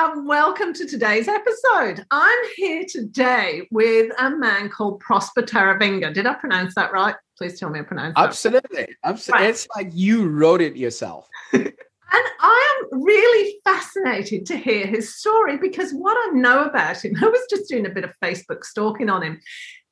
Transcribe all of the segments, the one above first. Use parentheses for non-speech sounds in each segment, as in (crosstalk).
And welcome to today's episode. I'm here today with a man called Prosper Taruvinga. Did I pronounce that right? Please tell me I pronounced that. Absolutely. Absolutely. Right. It's like you wrote it yourself. (laughs) and I am really fascinated to hear his story because what I know about him, I was just doing a bit of Facebook stalking on him.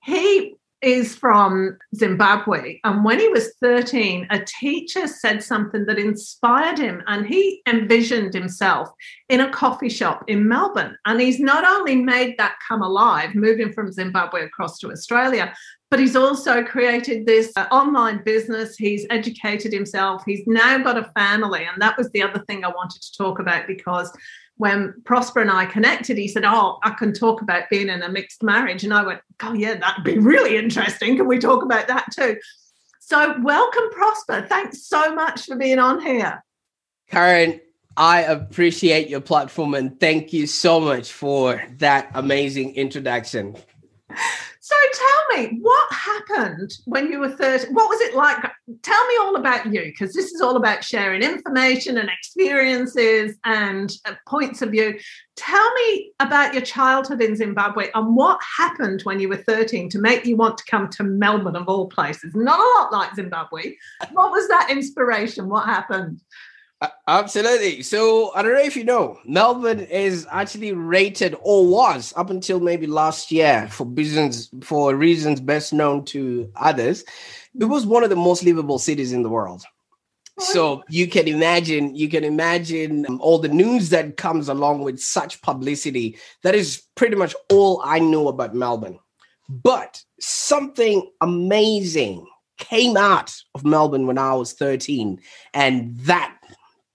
He is from Zimbabwe. And when he was 13, a teacher said something that inspired him, and he envisioned himself in a coffee shop in Melbourne. And he's not only made that come alive, moving from Zimbabwe across to Australia, but he's also created this uh, online business. He's educated himself. He's now got a family. And that was the other thing I wanted to talk about because when Prosper and I connected, he said, Oh, I can talk about being in a mixed marriage. And I went, Oh, yeah, that'd be (laughs) really interesting. Can we talk about that too? So, welcome, Prosper. Thanks so much for being on here. Karen, I appreciate your platform and thank you so much for that amazing introduction. So tell me, what happened when you were 30? What was it like? Tell me all about you, because this is all about sharing information and experiences and uh, points of view. Tell me about your childhood in Zimbabwe and what happened when you were 13 to make you want to come to Melbourne, of all places. Not a lot like Zimbabwe. What was that inspiration? What happened? Uh, absolutely. So I don't know if you know, Melbourne is actually rated or was up until maybe last year for reasons for reasons best known to others. It was one of the most livable cities in the world. So you can imagine, you can imagine all the news that comes along with such publicity. That is pretty much all I knew about Melbourne. But something amazing came out of Melbourne when I was 13, and that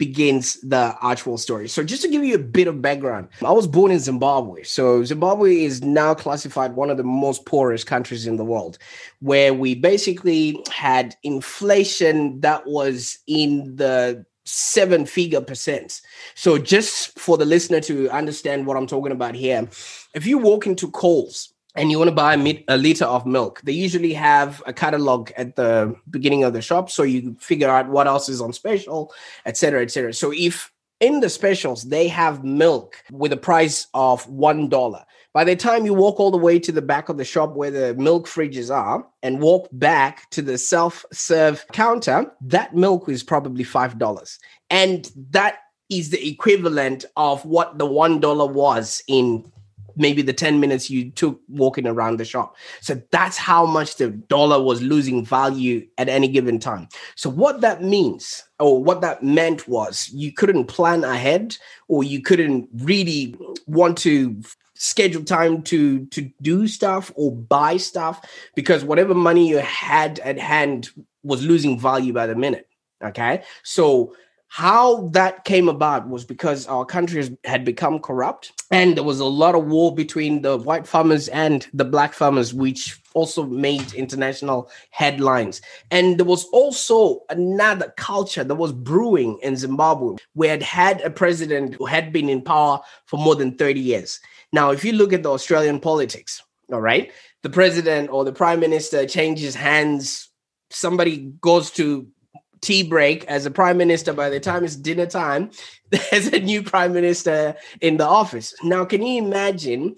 begins the actual story. So, just to give you a bit of background, I was born in Zimbabwe. So, Zimbabwe is now classified one of the most poorest countries in the world, where we basically had inflation that was in the seven figure percent. So, just for the listener to understand what I'm talking about here, if you walk into Coles, and you want to buy a, liter of milk, they usually have a catalog at the beginning of the shop, so you figure out what else is on special, etc., etc. So if in the specials they have milk with a price of one dollar, by the time you walk all the way to the back of the shop where the milk fridges are and walk back to the self-serve counter, that milk is probably five dollars, and that is the equivalent of what the one dollar was in maybe the 10 minutes you took walking around the shop. So that's how much the dollar was losing value at any given time. So what that means or what that meant was you couldn't plan ahead or you couldn't really want to schedule time to to do stuff or buy stuff because whatever money you had at hand was losing value by the minute okay so how that came about was because our country had become corrupt and there was a lot of war between the white farmers and the black farmers which also made international headlines. And there was also another culture that was brewing in zimbabwe we had had a president who had been in power for more than 30 years. Now if you look at the australian politics all right the president or the prime minister changes hands somebody goes to tea break as a prime minister by the time it's dinner time (laughs) there's a new prime minister in the office now can you imagine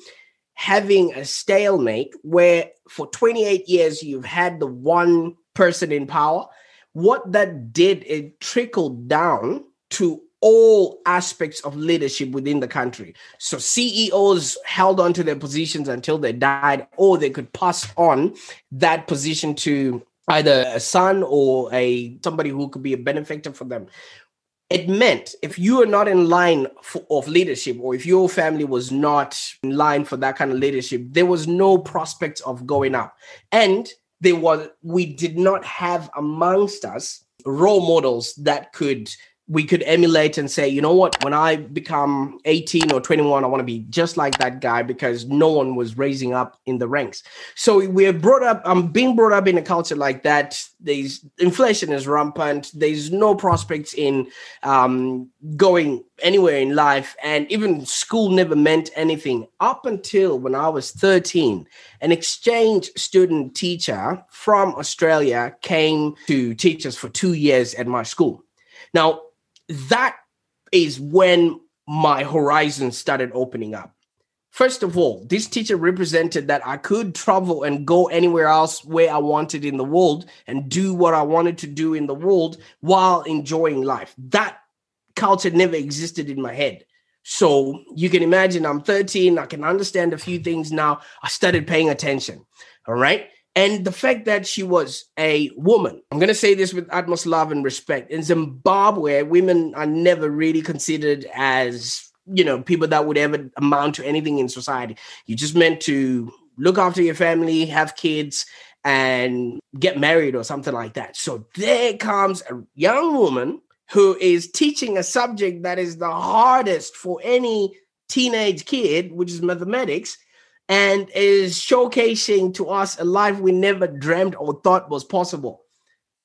having a stalemate where for 28 years you've had the one person in power what that did it trickled down to all aspects of leadership within the country. So CEOs held on to their positions until they died, or they could pass on that position to either a son or a somebody who could be a benefactor for them. It meant if you are not in line for, of leadership or if your family was not in line for that kind of leadership there was no prospect of going up. And there was we did not have amongst us role models that could we could emulate and say, you know what, when I become 18 or 21, I want to be just like that guy because no one was raising up in the ranks. So we're brought up, I'm being brought up in a culture like that. There's inflation is rampant. There's no prospects in um, going anywhere in life. And even school never meant anything up until when I was 13. An exchange student teacher from Australia came to teach us for two years at my school. Now, that is when my horizon started opening up. First of all, this teacher represented that I could travel and go anywhere else where I wanted in the world and do what I wanted to do in the world while enjoying life. That culture never existed in my head. So you can imagine I'm 13, I can understand a few things now. I started paying attention. All right. And the fact that she was a woman, I'm going to say this with utmost love and respect. In Zimbabwe, women are never really considered as, you know, people that would ever amount to anything in society. You just meant to look after your family, have kids, and get married or something like that. So there comes a young woman who is teaching a subject that is the hardest for any teenage kid, which is mathematics and is showcasing to us a life we never dreamed or thought was possible.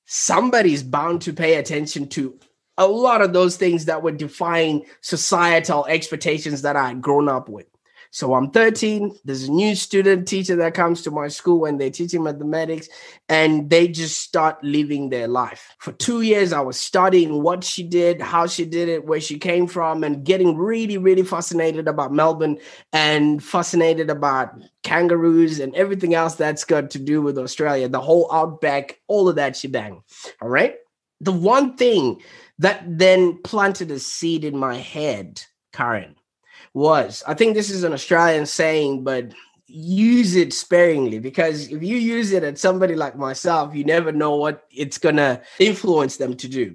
Somebody's bound to pay attention to a lot of those things that were defying societal expectations that I had grown up with. So I'm 13. There's a new student teacher that comes to my school and they're teaching mathematics and they just start living their life. For two years, I was studying what she did, how she did it, where she came from, and getting really, really fascinated about Melbourne and fascinated about kangaroos and everything else that's got to do with Australia, the whole outback, all of that shebang. All right. The one thing that then planted a seed in my head, Karen, was. I think this is an Australian saying, but use it sparingly because if you use it at somebody like myself, you never know what it's to influence them to do.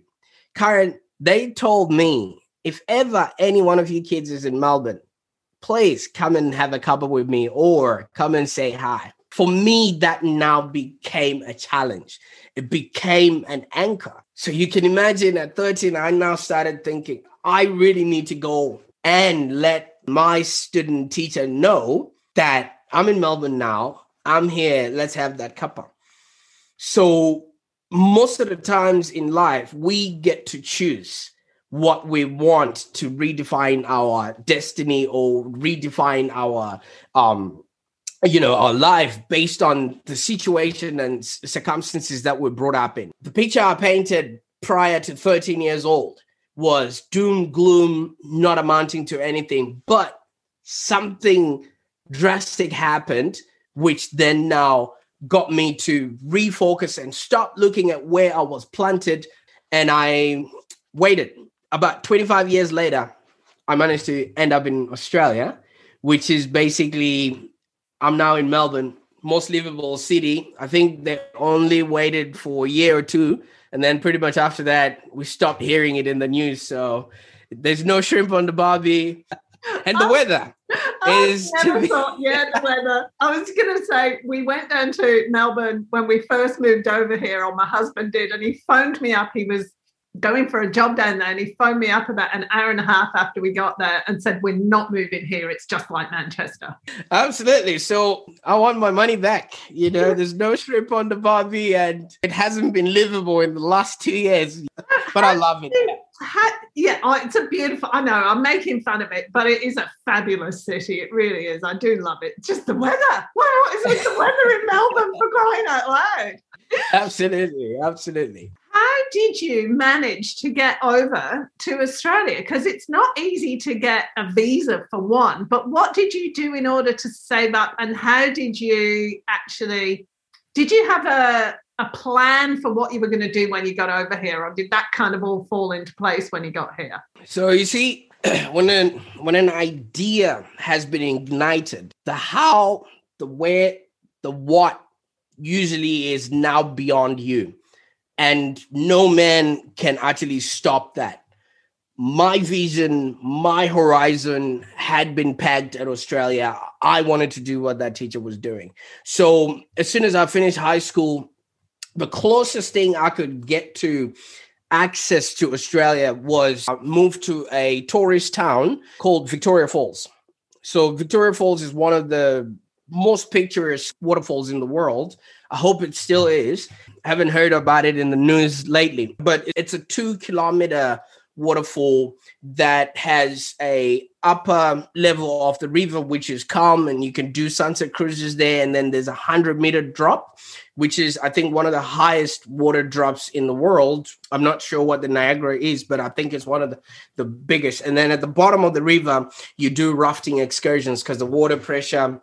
Karen, they told me if ever any one of you kids is in Melbourne, please come and have a cuppa with me or come and say hi. For me, that now became a challenge. It became an anchor. So you can imagine at 13, I now started thinking, I really need to go and let my student teacher know that I'm in Melbourne now. I'm here. Let's have that cuppa. So most of the times in life, we get to choose what we want to redefine our destiny or redefine our um you know our life based on the situation and circumstances that we're brought up in the picture i painted prior to 13 years old was doom, gloom, not amounting to anything. But something drastic happened, which then now got me to refocus and stop looking at where I was planted. And I waited. About 25 years later, I managed to end up in Australia, which is basically, I'm now in Melbourne, most livable city. I think they only waited for a year or two and then pretty much after that, we stopped hearing it in the news. So there's no shrimp on the barbie. (laughs) And the weather is be- thought, yeah, the weather. I was gonna say we went down to Melbourne when we first moved over here, or my husband did, and he phoned me up. He was going for a job down there and he phoned me up about an hour and a half after we got there and said we're not moving here. It's just like manchester. Absolutely. So i want my money back. You know there's no strip on the barbie and it hasn't been livable in the last two years but i love it yeah oh, it's a beautiful i know i'm making fun of it but it is a fabulous city it really is i do love it. Just the weather what is it the weather in melbourne for crying out loud. Absolutely absolutely. How did you manage to get over to Australia? Because it's not easy to get a visa for one, but what did you do in order to save up and how did you actually did you have a a plan for what you were going to do when you got over here or did that kind of all fall into place when you got here? So you see (clears throat) when an when an idea has been ignited, the how, the where, the what usually is now beyond you and no man can actually stop that. My vision, my horizon had been pegged at Australia. I wanted to do what that teacher was doing. So as soon as I finished high school, the closest thing I could get to access to Australia was uh, moved to a tourist town called Victoria Falls. So Victoria Falls is one of the most picturesque waterfalls in the world. I hope it still is. I haven't heard about it in the news lately, but it's a two kilometer waterfall that has a upper level of the river which is calm and you can do sunset cruises there. And then there's a hundred meter drop which is i think one of the highest water drops in the world. I'm not sure what the niagara is but i think it's one of the, the biggest. And then at the bottom of the river you do rafting excursions because the water pressure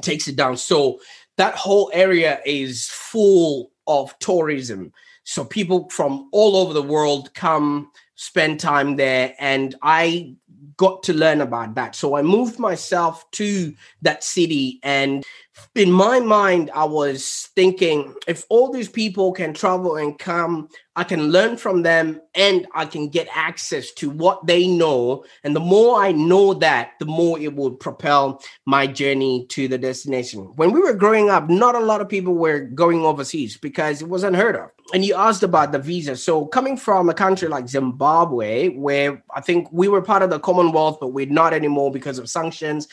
takes it down. So that whole area is full of tourism. So people from all over the world come spend time there and I got to learn about that. So I moved myself to that city and in my mind, I was thinking if all these people can travel and come, I can learn from them and I can get access to what they know. And the more I know that, the more it will propel my journey to the destination. When we were growing up, not a lot of people were going overseas because it was unheard of. And you asked about the visa. So, coming from a country like Zimbabwe, where I think we were part of the Commonwealth, but we're not anymore because of sanctions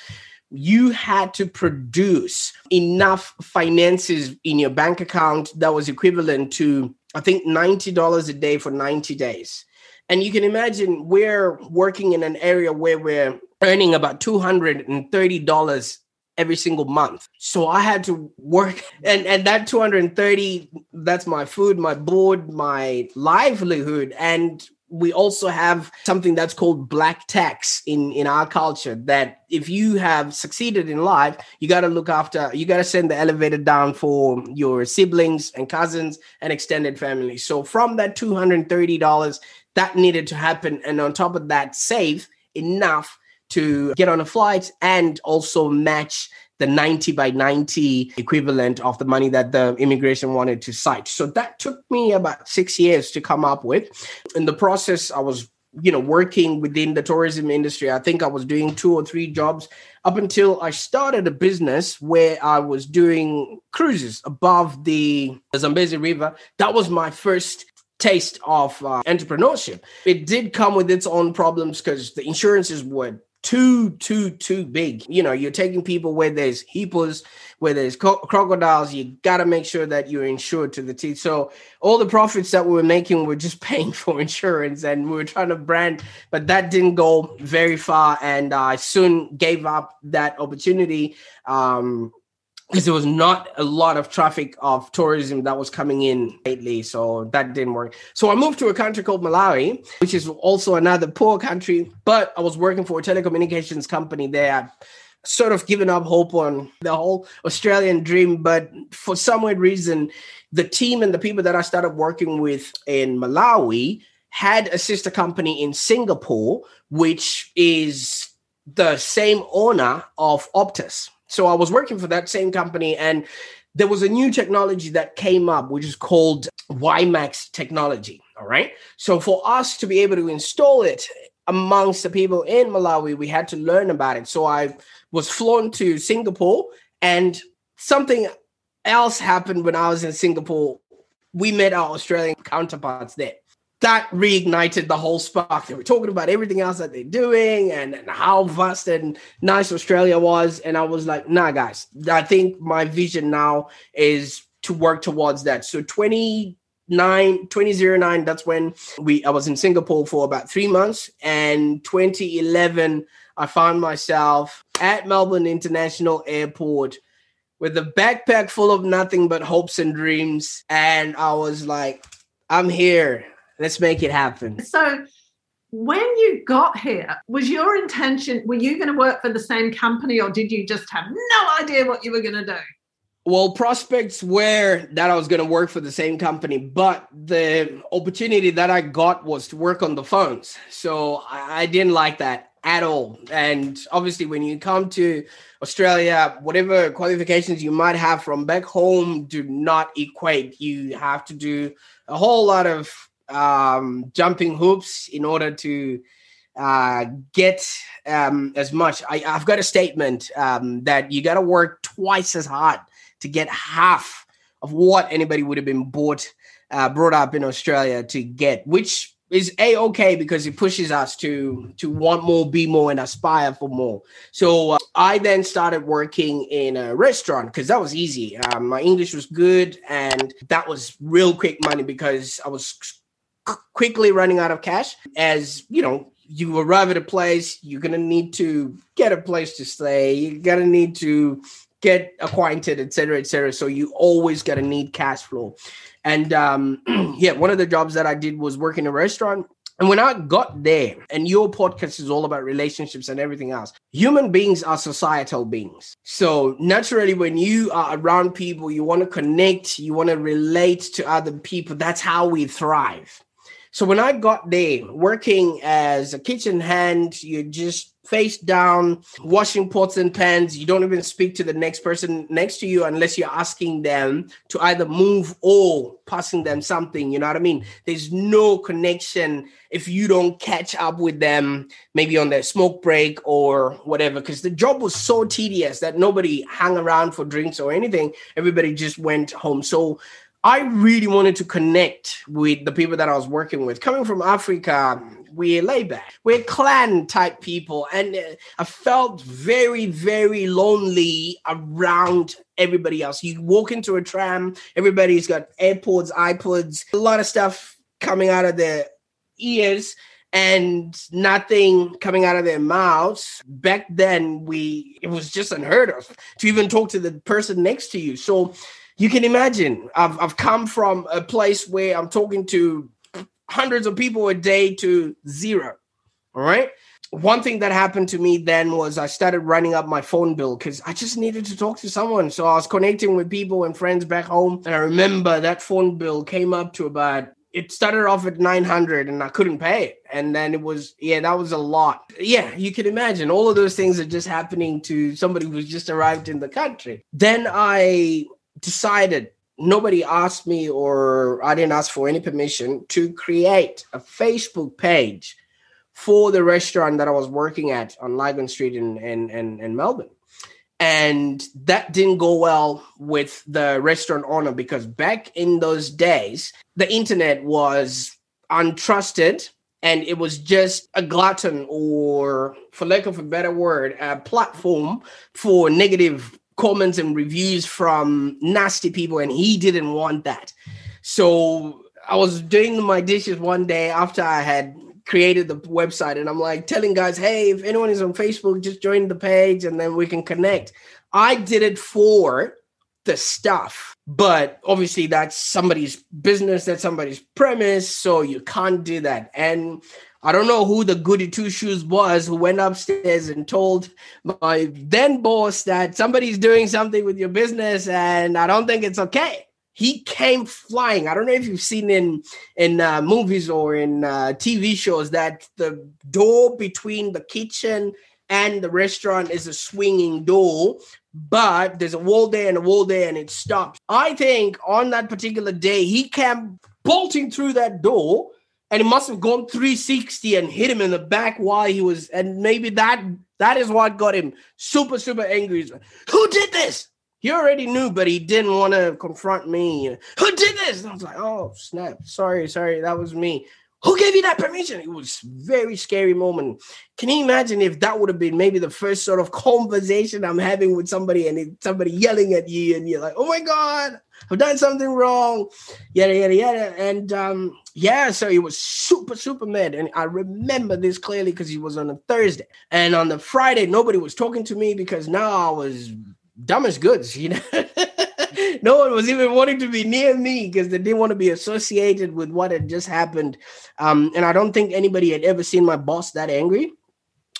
you had to produce enough finances in your bank account that was equivalent to, I think, $90 a day for 90 days. And you can imagine we're working in an area where we're earning about $230 every single month. So I had to work (laughs) and and that 230 that's my food, my board, my livelihood and we also have something that's called black tax in in our culture that if you have succeeded in life you got to look after you got to send the elevator down for your siblings and cousins and extended family. So from that $230 that needed to happen and on top of that save enough to get on a flight and also match the 90 by 90 equivalent of the money that the immigration wanted to cite. So that took me about six years to come up with. In the process, I was you know working within the tourism industry i think i was doing two or three jobs up until i started a business where i was doing cruises above the zambezi river that was my first taste of uh, entrepreneurship it did come with its own problems because the insurances were too, too, too big. You know, you're taking people where there's hippos, where there's co- crocodiles. You got to make sure that you're insured to the teeth. So all the profits that we were making were just (laughs) paying for insurance, and we were trying to brand, but that didn't go very far. And I soon gave up that opportunity. Um, because there was not a lot of traffic of tourism that was coming in lately. So that didn't work. So I moved to a country called Malawi, which is also another poor country, but I was working for a telecommunications company there. Sort of given up hope on the whole Australian dream, but for some weird reason, the team and the people that I started working with in Malawi had a sister company in Singapore, which is the same owner of Optus. So I was working for that same company and there was a new technology that came up, which is called WiMAX technology. All right. So for us to be able to install it amongst the people in Malawi, we had to learn about it. So I was flown to Singapore and something else happened when I was in Singapore. We met our Australian counterparts there that reignited the whole spark. They were talking about everything else that they're doing and, and, how vast and nice Australia was. And I was like, nah, guys, I think my vision now is to work towards that. So 29, 2009, that's when we I was in Singapore for about three months. And 2011, I found myself at Melbourne International Airport with a backpack full of nothing but hopes and dreams. And I was like, I'm here. Let's make it happen. So, when you got here, was your intention, were you going to work for the same company or did you just have no idea what you were going to do? Well, prospects were that I was going to work for the same company, but the opportunity that I got was to work on the phones. So I, I didn't like that at all. And obviously, when you come to Australia, whatever qualifications you might have from back home do not equate. You have to do a whole lot of um, jumping hoops in order to uh, get um, as much. I, have got a statement um, that you got to work twice as hard to get half of what anybody would have been bought uh, brought up in Australia to get, which is a okay because it pushes us to to want more, be more, and aspire for more. So uh, I then started working in a restaurant because that was easy. Um, my English was good, and that was real quick money because I was quickly running out of cash. As you know, you arrive at a place, you're gonna need to get a place to stay. You're gonna need to get acquainted, etc., etc. So you always going to need cash flow. And um, (clears throat) yeah, one of the jobs that I did was work in a restaurant. And when I got there, and your podcast is all about relationships and everything else, human beings are societal beings. So naturally, when you are around people, you want to connect, you want to relate to other people. That's how we thrive. So when I got there, working as a kitchen hand, you just face down, washing pots and pans. You don't even speak to the next person next to you unless you're asking them to either move or passing them something. You know what I mean? There's no connection if you don't catch up with them, maybe on their smoke break or whatever, because the job was so tedious that nobody hung around for drinks or anything. Everybody just went home. So I really wanted to connect with the people that I was working with. Coming from Africa, we're laid back, we're clan type people. And uh, I felt very, very lonely around everybody else. You walk into a tram, everybody's got AirPods, iPods, a lot of stuff coming out of their ears and nothing coming out of their mouths back then we it was just unheard of to even talk to the person next to you so you can imagine I've, I've come from a place where i'm talking to hundreds of people a day to zero all right one thing that happened to me then was i started running up my phone bill because i just needed to talk to someone so i was connecting with people and friends back home and i remember that phone bill came up to about it started off at 900 and I couldn't pay it. And then it was, yeah, that was a lot. Yeah, you can imagine all of those things are just happening to somebody who's just arrived in the country. Then I decided nobody asked me or I didn't ask for any permission to create a Facebook page for the restaurant that I was working at on Lygon Street in, in, in, in Melbourne. And that didn't go well with the restaurant owner because back in those days, the internet was untrusted and it was just a glutton or for lack of a better word a platform for negative comments and reviews from nasty people, and he didn't want that. So I was doing my dishes one day after I had created the website, and I'm like telling guys, hey, if anyone is on Facebook, just join the page and then we can connect. I did it for the stuff, but obviously that's somebody's business, that's somebody's premise, so you can't do that. And I don't know who the goody two shoes was who went upstairs and told my then boss that somebody's doing something with your business and I don't think it's okay. He came flying. I don't know if you've seen in in uh, movies or in uh, TV shows that the door between the kitchen and the restaurant is a swinging door, but there's a wall there and a wall there and it stops. I think on that particular day, he came bolting through that door and he must have gone 360 and hit him in the back while he was and maybe that that is what got him super super angry. Like, who did this? He already knew but he didn't want to confront me. Who did this? And i was like oh snap. Sorry sorry. That was me who gave you that permission? It was very scary moment. Can you imagine if that would have been maybe the first sort of conversation I'm having with somebody and it, somebody yelling at you and you're like, oh my God, I've done something wrong, yada, yada, yada. And um, yeah, so it was super, super mad. And I remember this clearly because it was on a Thursday. And on the Friday, nobody was talking to me because now I was dumb as goods, you know. (laughs) no one was even wanting to be near me because they didn't want to be associated with what had just happened. Um, and I don't think anybody had ever seen my boss that angry.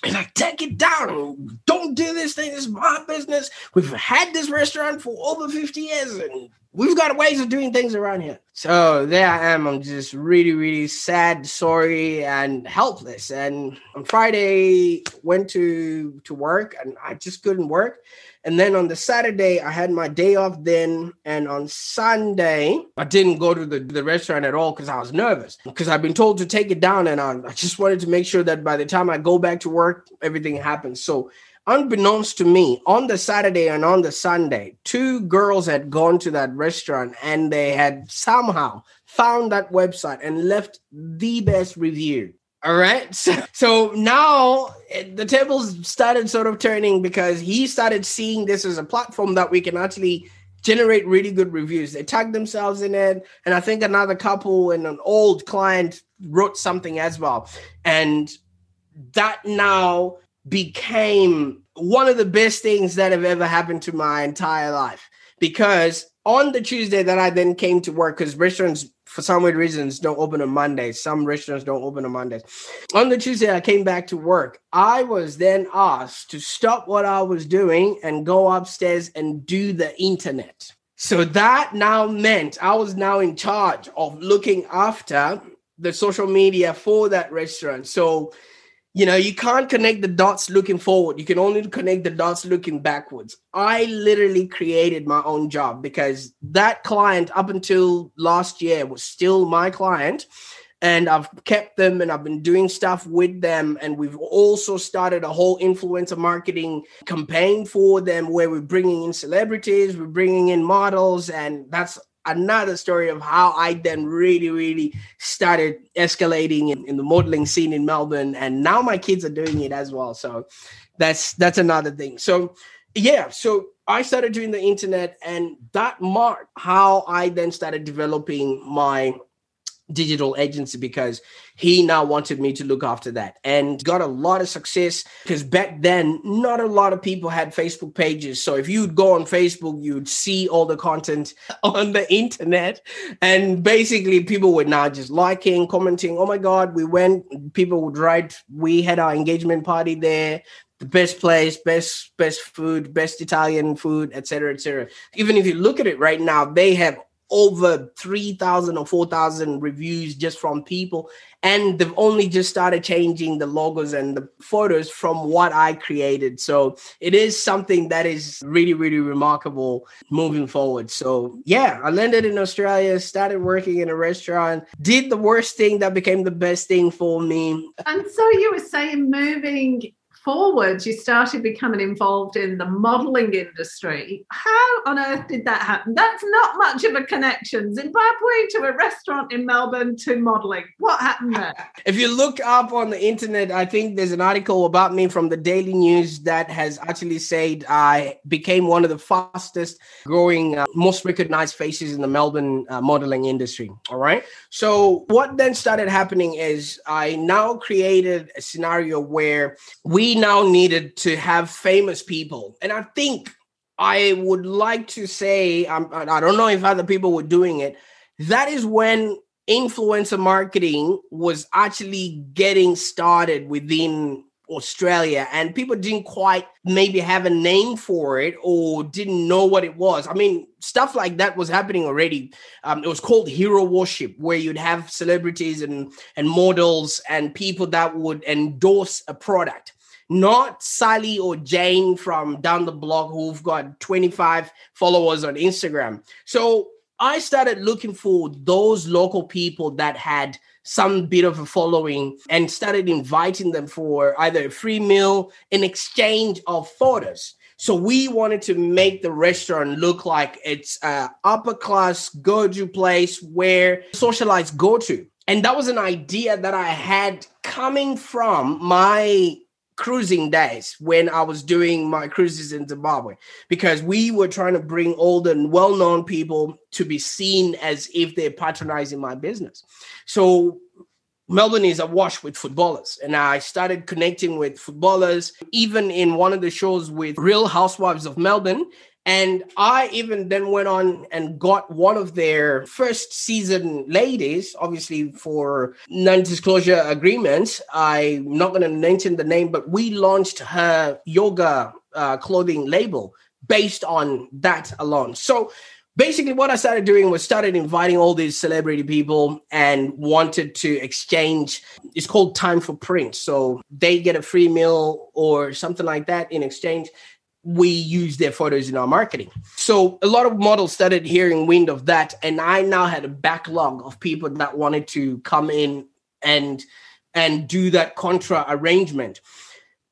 And I take it down. Don't do this thing. This is my business. We've had this restaurant for over 50 years and we've got ways of doing things around here. So there I am. I'm just really, really sad, sorry, and helpless. And on Friday, went to to work and I just couldn't work. And then on the Saturday, I had my day off then. And on Sunday, I didn't go to the, the restaurant at all because I was nervous because I've been told to take it down. And I, I just wanted to make sure that by the time I go back to work, everything happens. So unbeknownst to me, on the Saturday and on the Sunday, two girls had gone to that restaurant and they had somehow found that website and left the best review. All right. (laughs) So, so now the tables started sort of turning because he started seeing this as a platform that we can actually generate really good reviews. They tagged themselves in it. And I think another couple and an old client wrote something as well. And that now became one of the best things that have ever happened to my entire life because on the Tuesday that I then came to work, because restaurants, for some weird reasons, don't open on Mondays. Some restaurants don't open on Mondays. On the Tuesday I came back to work, I was then asked to stop what I was doing and go upstairs and do the internet. So that now meant I was now in charge of looking after the social media for that restaurant. So you know you can't connect the dots looking forward. You can only connect the dots looking backwards. I literally created my own job because that client up until last year was still my client and i've kept them and i've been doing stuff with them and we've also started a whole influencer marketing campaign for them where we're bringing in celebrities we're bringing in models and that's another story of how I then really, really started escalating in, in, the modeling scene in Melbourne. And now my kids are doing it as well. So that's that's another thing. So yeah, so I started doing the internet and that marked how I then started developing my digital agency because he now wanted me to look after that and got a lot of success because back then not a lot of people had facebook pages so if you'd go on facebook you'd see all the content (laughs) on the internet and basically people were now just liking commenting oh my god we went people would write we had our engagement party there the best place, best best food, best Italian food, etc., etc. Even if you look at it right now, they have over 3,000 or 4,000 reviews just from people. And they've only just started changing the logos and the photos from what I created. So it is something that is really, really remarkable moving forward. So yeah, I landed in Australia, started working in a restaurant, did the worst thing that became the best thing for me. And so you were saying moving forward, you started becoming involved in the modeling industry. How on earth did that happen? That's not much of a connection. Zimbabwe to a restaurant in Melbourne to modeling. What happened there? (laughs) If you look up on the internet, I think there's an article about me from the Daily News that has actually said I became one of the fastest growing, uh, most recognized faces in the Melbourne uh, modeling industry. All right. So, what then started happening is I now created a scenario where we now needed to have famous people. And I think I would like to say, um, I don't know if other people were doing it. That is when influencer marketing was actually getting started within Australia, and people didn't quite maybe have a name for it or didn't know what it was. I mean, stuff like that was happening already. Um, it was called hero worship, where you'd have celebrities and and models and people that would endorse a product not Sally or Jane from down the block who've got 25 followers on Instagram. So I started looking for those local people that had some bit of a following and started inviting them for either a free meal in exchange of photos. So we wanted to make the restaurant look like it's a upper class go-to place where socialites go to. And that was an idea that I had coming from my cruising days when I was doing my cruises in Zimbabwe because we were trying to bring old and well known people to be seen as if they're patronizing my business. So Melbourne is awash with footballers, and I started connecting with footballers. Even in one of the shows with Real Housewives of Melbourne, and I even then went on and got one of their first season ladies, obviously for non disclosure agreements. I'm not going to mention the name, but we launched her yoga uh, clothing label based on that alone. So basically what I started doing was started inviting all these celebrity people and wanted to exchange. It's called time for print. So they get a free meal or something like that in exchange we use their photos in our marketing. So a lot of models started hearing wind of that. And I now had a backlog of people that wanted to come in and and do that contra arrangement.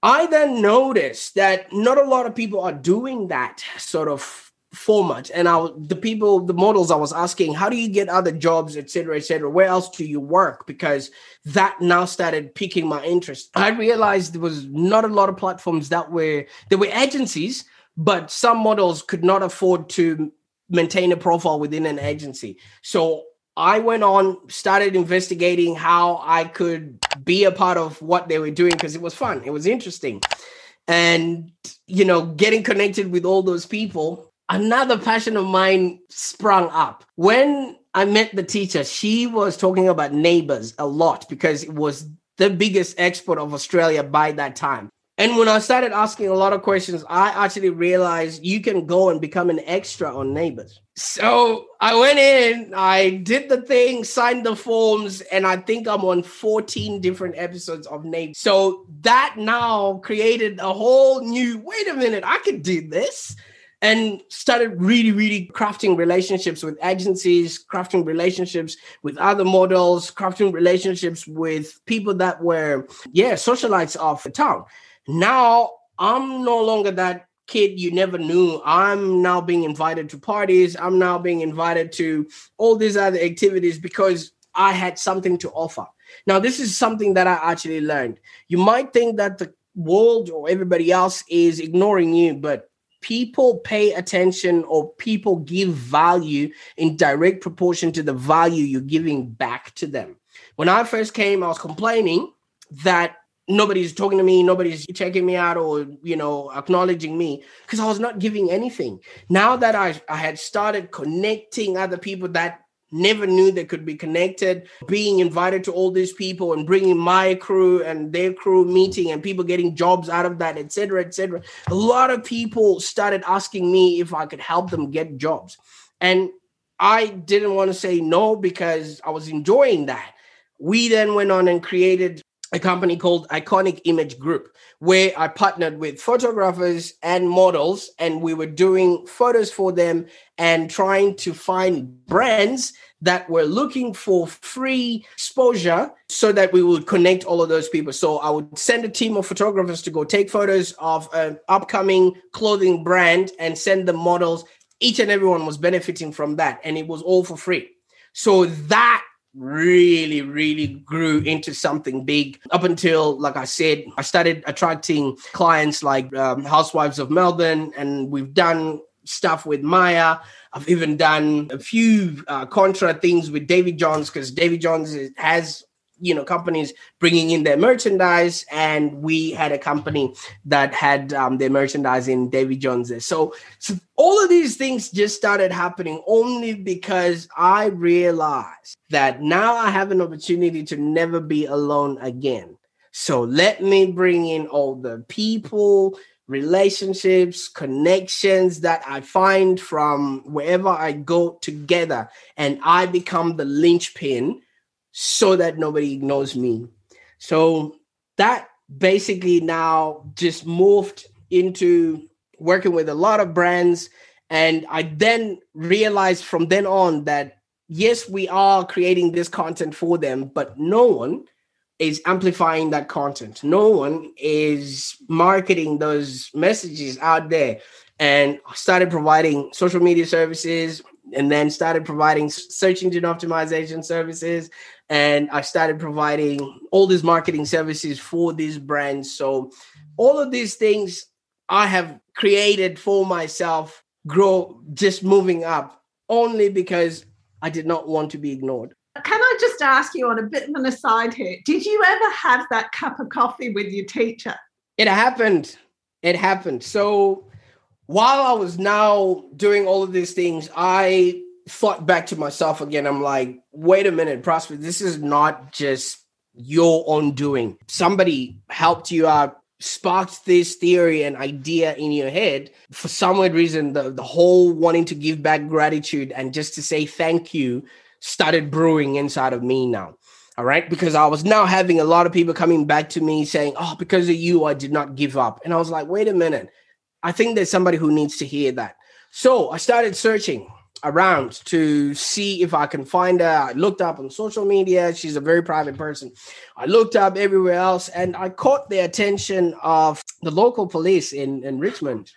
I then noticed that not a lot of people are doing that sort of format and I the people the models I was asking how do you get other jobs etc etc where else do you work? Because that now started piquing my interest. I realized there was not a lot of platforms that were there were agencies but some models could not afford to maintain a profile within an agency. So I went on started investigating how I could be a part of what they were doing because it was fun. It was interesting. And you know getting connected with all those people another passion of mine sprung up. When I met the teacher, she was talking about neighbors a lot because it was the biggest export of Australia by that time. And when I started asking a lot of questions, I actually realized you can go and become an extra on Neighbors. So I went in, I did the thing, signed the forms, and I think I'm on 14 different episodes of Neighbors. So that now created a whole new wait a minute, I could do this and started really, really crafting relationships with agencies, crafting relationships with other models, crafting relationships with people that were, yeah, socialites of the town. Now I'm no longer that kid you never knew. I'm now being invited to parties. I'm now being invited to all these other activities because I had something to offer. Now, this is something that I actually learned. You might think that the world or everybody else is ignoring you, but people pay attention or people give value in direct proportion to the value you're giving back to them. When I first came, I was complaining that nobody's talking to me, nobody's checking me out or, you know, acknowledging me because I was not giving anything. Now that I, I had started connecting other people that never knew they could be connected. Being invited to all these people and bringing my crew and their crew meeting and people getting jobs out of that etc etc a lot of people started asking me if i could help them get jobs. And i didn't want to say no because i was enjoying that. We then went on and created a company called Iconic Image Group, where I partnered with photographers and models, and we were doing photos for them and trying to find brands that were looking for free exposure so that we would connect all of those people. So I would send a team of photographers to go take photos of an upcoming clothing brand and send them models. Each and everyone was benefiting from that, and it was all for free. So that really, really grew into something big up until, like I said, I started attracting clients like um, Housewives of Melbourne, and we've done stuff with Myer. I've even done a few uh, contra things with David Jones because David Jones has you know companies bringing in their merchandise and we had a company that had um, their merchandise in David Jones so so all of these things just started happening only because I realized that now I have an opportunity to never be alone again. So let me bring in all the people relationships, connections that I find from wherever I go together, and I become the linchpin so that nobody ignores me. So that basically now just morphed into working with a lot of brands. And I then realized from then on that yes, we are creating this content for them, but no one is amplifying that content. No one is marketing those messages out there. And started providing social media services and then started providing search engine optimization services and I started providing all these marketing services for these brands. So all of these things I have created for myself grow just moving up only because I did not want to be ignored. Can I just ask you on a bit of an aside here? Did you ever have that cup of coffee with your teacher? It happened. It happened. So while I was now doing all of these things, I thought back to myself again. I'm like, wait a minute, Prosper, this is not just your own doing. Somebody helped you out, sparked this theory and idea in your head. For some weird reason, the, the whole wanting to give back gratitude and just to say thank you started brewing inside of me now. All right. Because I was now having a lot of people coming back to me saying, Oh, because of you, I did not give up. And I was like, wait a minute. I think there's somebody who needs to hear that. So I started searching around to see if I can find her. I looked up on social media. She's a very private person. I looked up everywhere else and I caught the attention of the local police in, in Richmond.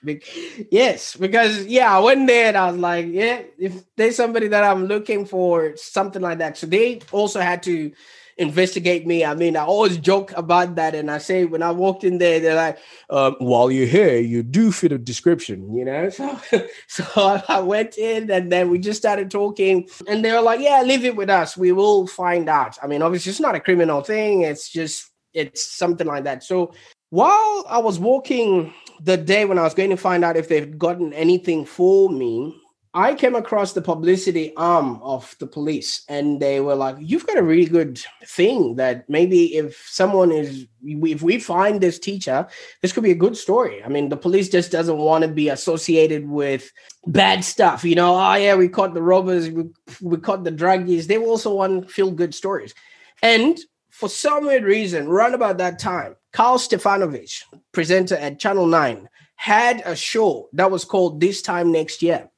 yes, because yeah, I went there and I was like, yeah, if there's somebody that I'm looking for, something like that. So they also had to investigate me. I mean, I always joke about that, and I say when I walked in there, they're like, um, "While you're here, you do fit a description," you know. So, (laughs) so I went in, and then we just started talking, and they were like, "Yeah, leave it with us. We will find out." I mean, obviously, it's not a criminal thing. It's just it's something like that. So while I was walking the day when I was going to find out if they've gotten anything for me, I came across the publicity arm of the police, and they were like, "You've got a really good thing that maybe if someone is, if we find this teacher, this could be a good story." I mean, the police just doesn't want to be associated with bad stuff, you know. Oh yeah, we caught the robbers, we, we caught the druggies. They also want feel good stories, and for some weird reason, right about that time, Karl Stefanovic, presenter at Channel Nine, had a show that was called "This Time Next Year."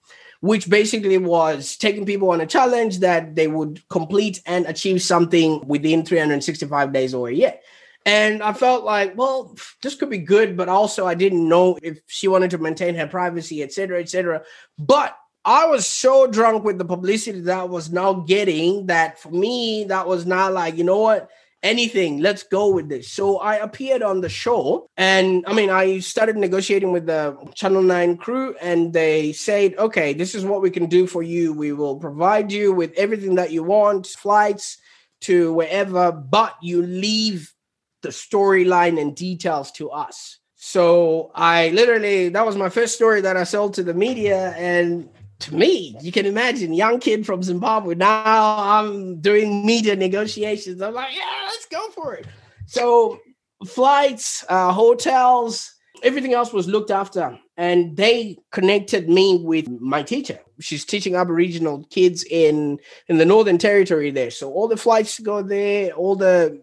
Which basically was taking people on a challenge that they would complete and achieve something within 365 days or a year. And I felt like, well, this could be good, but also I didn't know if she wanted to maintain her privacy, etc., etc. But I was so drunk with the publicity that I was now getting that for me, that was not like, you know what? Anything. Let's go with this. So I appeared on the show, and I mean, I started negotiating with the Channel 9 crew, and they said, okay, this is what we can do for you. We will provide you with everything that you want, flights to wherever, but you leave the storyline and details to us. So I literally, that was my first story that I sold to the media. And to me, you can imagine, young kid from Zimbabwe. Now I'm doing media negotiations. I'm like, yeah, let's go for it. So flights, uh, hotels, everything else was looked after, and they connected me with my teacher. She's teaching Aboriginal kids in in the Northern Territory there. So all the flights go there, all the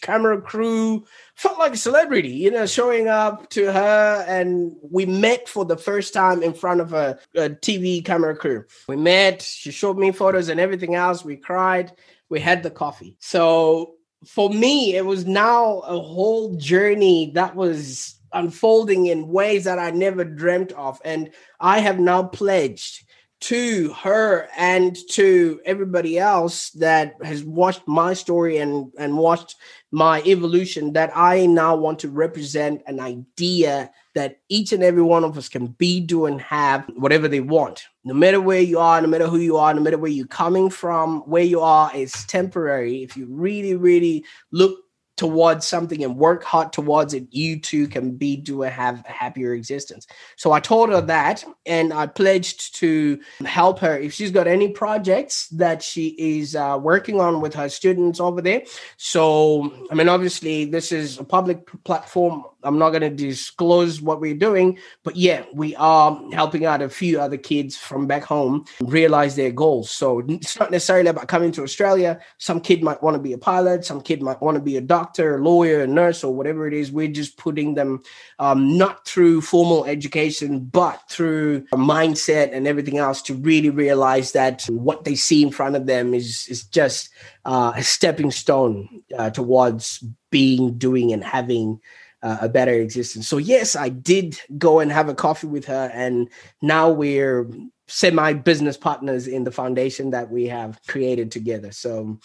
camera crew, felt like a celebrity, you know, showing up to her. And we met for the first time in front of a, a TV camera crew. We met, she showed me photos and everything else. We cried, we had the coffee. So for me, it was now a whole journey that was unfolding in ways that I never dreamt of. And I have now pledged to her and to everybody else that has watched my story and and watched my evolution that I now want to represent an idea that each and every one of us can be, do, and have whatever they want. No matter where you are, no matter who you are, no matter where you're coming from, where you are is temporary. If you really, really look towards something and work hard towards it, you too can be, do, have a happier existence. So I told her that, and I pledged to help her if she's got any projects that she is uh, working on with her students over there. So, I mean, obviously, this is a public platform. I'm not going to disclose what we're doing, but yeah, we are helping out a few other kids from back home realize their goals. So it's not necessarily about coming to Australia. Some kid might want to be a pilot, some kid might want to be a doctor doctor, lawyer, nurse, or whatever it is. We're just putting them um, not through formal education, but through a mindset and everything else to really realize that what they see in front of them is is just uh, a stepping stone uh, towards being, doing, and having. Uh, a better existence. So yes, I did go and have a coffee with her, and now we're semi business partners in the foundation that we have created together. So,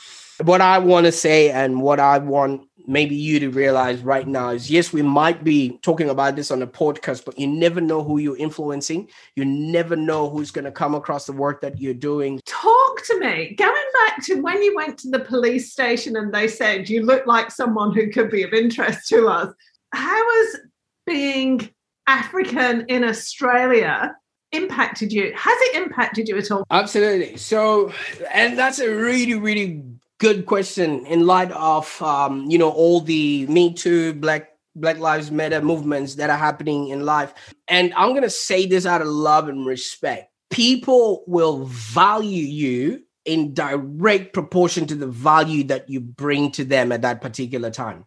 what I want to say and what I want maybe you to realize right now is yes, we might be talking about this on a podcast, but you never know who you're influencing. You never know who's going to come across the work that you're doing. Talk to me. Going back to when you went to the police station and they said you look like someone who could be of interest to us. How was being African in Australia impacted you? Has it impacted you at all? Absolutely. So, and that's a really, really good question in light of um, you know all the Me Too, Black Black Lives Matter movements that are happening in life. And I'm gonna say this out of love and respect. People will value you in direct proportion to the value that you bring to them at that particular time.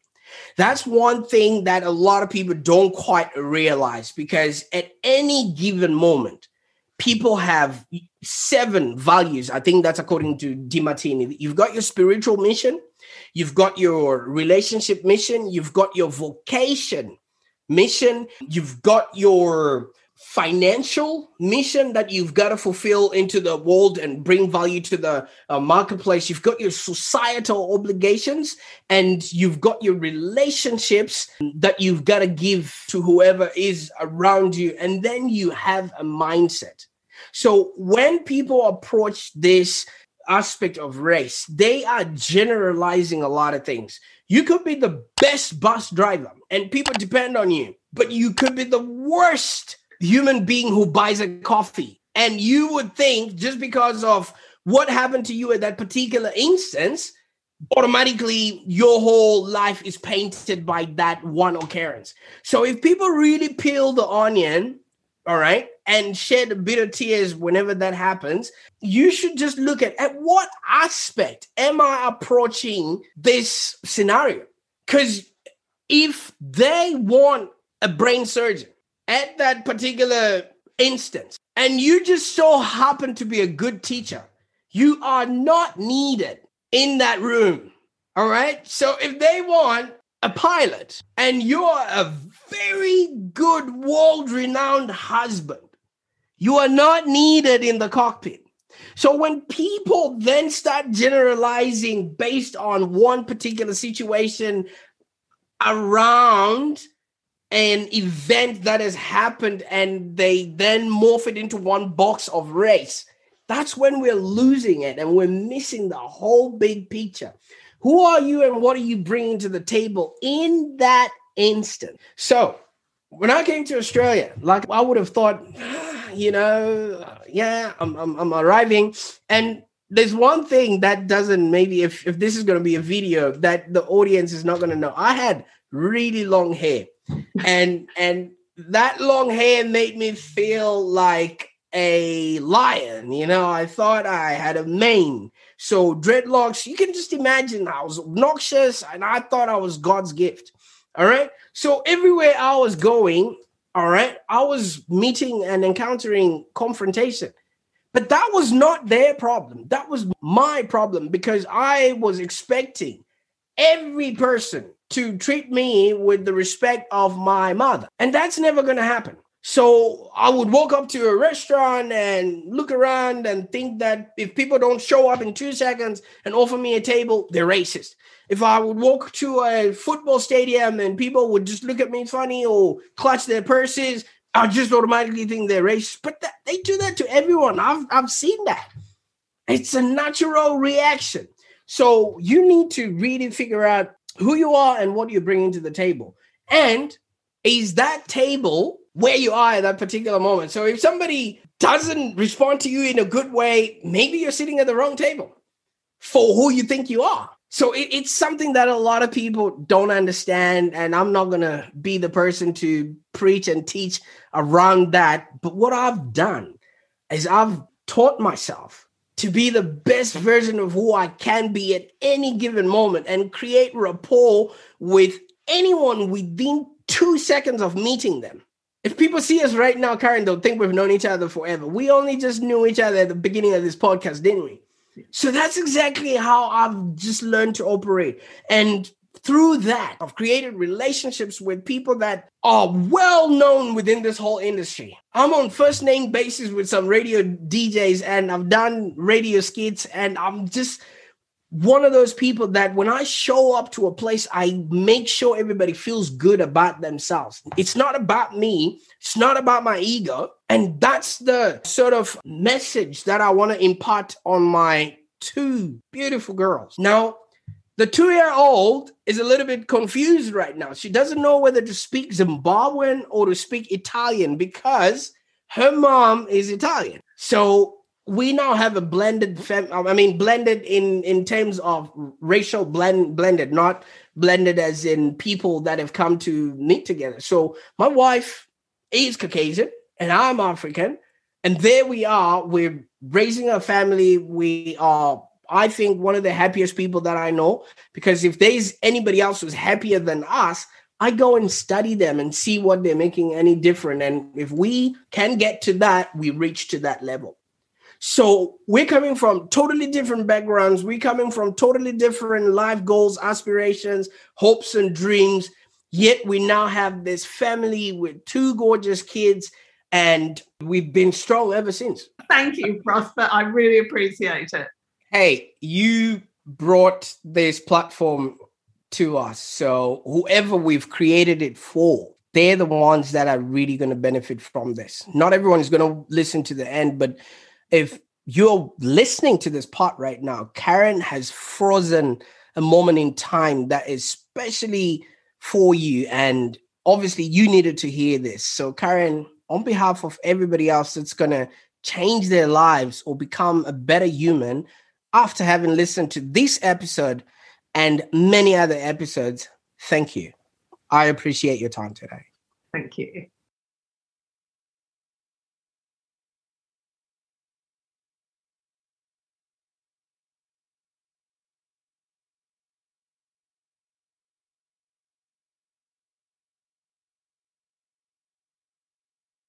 That's one thing that a lot of people don't quite realize because at any given moment, people have seven values. I think that's according to Demartini. You've got your spiritual mission, you've got your relationship mission, you've got your vocation mission, you've got your financial mission that you've got to fulfill into the world and bring value to the uh, marketplace. You've got your societal obligations and you've got your relationships that you've got to give to whoever is around you. And then you have a mindset. So when people approach this aspect of race, they are generalizing a lot of things. You could be the best bus driver and people depend on you, but you could be the worst human being who buys a coffee. And you would think just because of what happened to you at that particular instance, automatically your whole life is painted by that one occurrence. So if people really peel the onion, all right, and shed bitter tears whenever that happens, you should just look at at what aspect am I approaching this scenario? Because if they want a brain surgeon, at that particular instance, and you just so happen to be a good teacher, you are not needed in that room. All right. So if they want a pilot and you're a very good world renowned husband, you are not needed in the cockpit. So when people then start generalizing based on one particular situation around an event that has happened and they then morph it into one box of race. That's when we're losing it and we're missing the whole big picture. Who are you and what are you bringing to the table in that instant? So, when I came to Australia, like I would have thought, ah, you know, yeah, I'm, I'm, I'm arriving. And there's one thing that doesn't maybe if, if this is going to be a video that the audience is not going to know. I had really long hair and and that long hair made me feel like a lion. You know, I thought I had a mane. So dreadlocks, you can just imagine I was obnoxious and I thought I was God's gift. All right. So everywhere I was going, all right, I was meeting and encountering confrontation. But that was not their problem. That was my problem because I was expecting every person to treat me with the respect of my mother. And that's never going to happen. So I would walk up to a restaurant and look around and think that if people don't show up in two seconds and offer me a table, they're racist. If I would walk to a football stadium and people would just look at me funny or clutch their purses, I just automatically think they're racist. But that, they do that to everyone. I've, I've seen that. It's a natural reaction. So you need to really figure out who you are and what you're bringing to the table. And is that table where you are at that particular moment? So if somebody doesn't respond to you in a good way, maybe you're sitting at the wrong table for who you think you are. So it, it's something that a lot of people don't understand. And I'm not going to be the person to preach and teach around that. But what I've done is I've taught myself to be the best version of who I can be at any given moment and create rapport with anyone within two seconds of meeting them. If people see us right now, Karen, they'll think we've known each other forever. We only just knew each other at the beginning of this podcast, didn't we? So that's exactly how I've just learned to operate. And through that, I've created relationships with people that are well known within this whole industry. I'm on first name basis with some radio DJs and I've done radio skits and I'm just one of those people that when I show up to a place, I make sure everybody feels good about themselves. It's not about me, it's not about my ego. And that's the sort of message that I want to impart on my two beautiful girls. Now, the two year old is a little bit confused right now. She doesn't know whether to speak Zimbabwean or to speak Italian because her mom is Italian. So we now have a blended fam- I mean blended in in terms of racial blend blended, not blended as in people that have come to meet together. So my wife is Caucasian and I'm African. And there we are. We're raising a family. We are I think, one of the happiest people that I know. Because if there's anybody else who's happier than us, I go and study them and see what they're making any different. And if we can get to that, we reach to that level. So we're coming from totally different backgrounds. We're coming from totally different life goals, aspirations, hopes, and dreams. Yet we now have this family with two gorgeous kids, and we've been strong ever since. Thank you, Prosper. I really appreciate it. Hey, you brought this platform to us. So whoever we've created it for, they're the ones that are really going to benefit from this. Not everyone is going to listen to the end, but if you're listening to this part right now, Karen has frozen a moment in time that is specially for you. And obviously, you needed to hear this. So, Karen, on behalf of everybody else that's going to change their lives or become a better human after having listened to this episode, and many other episodes. Thank you. I appreciate your time today. Thank you.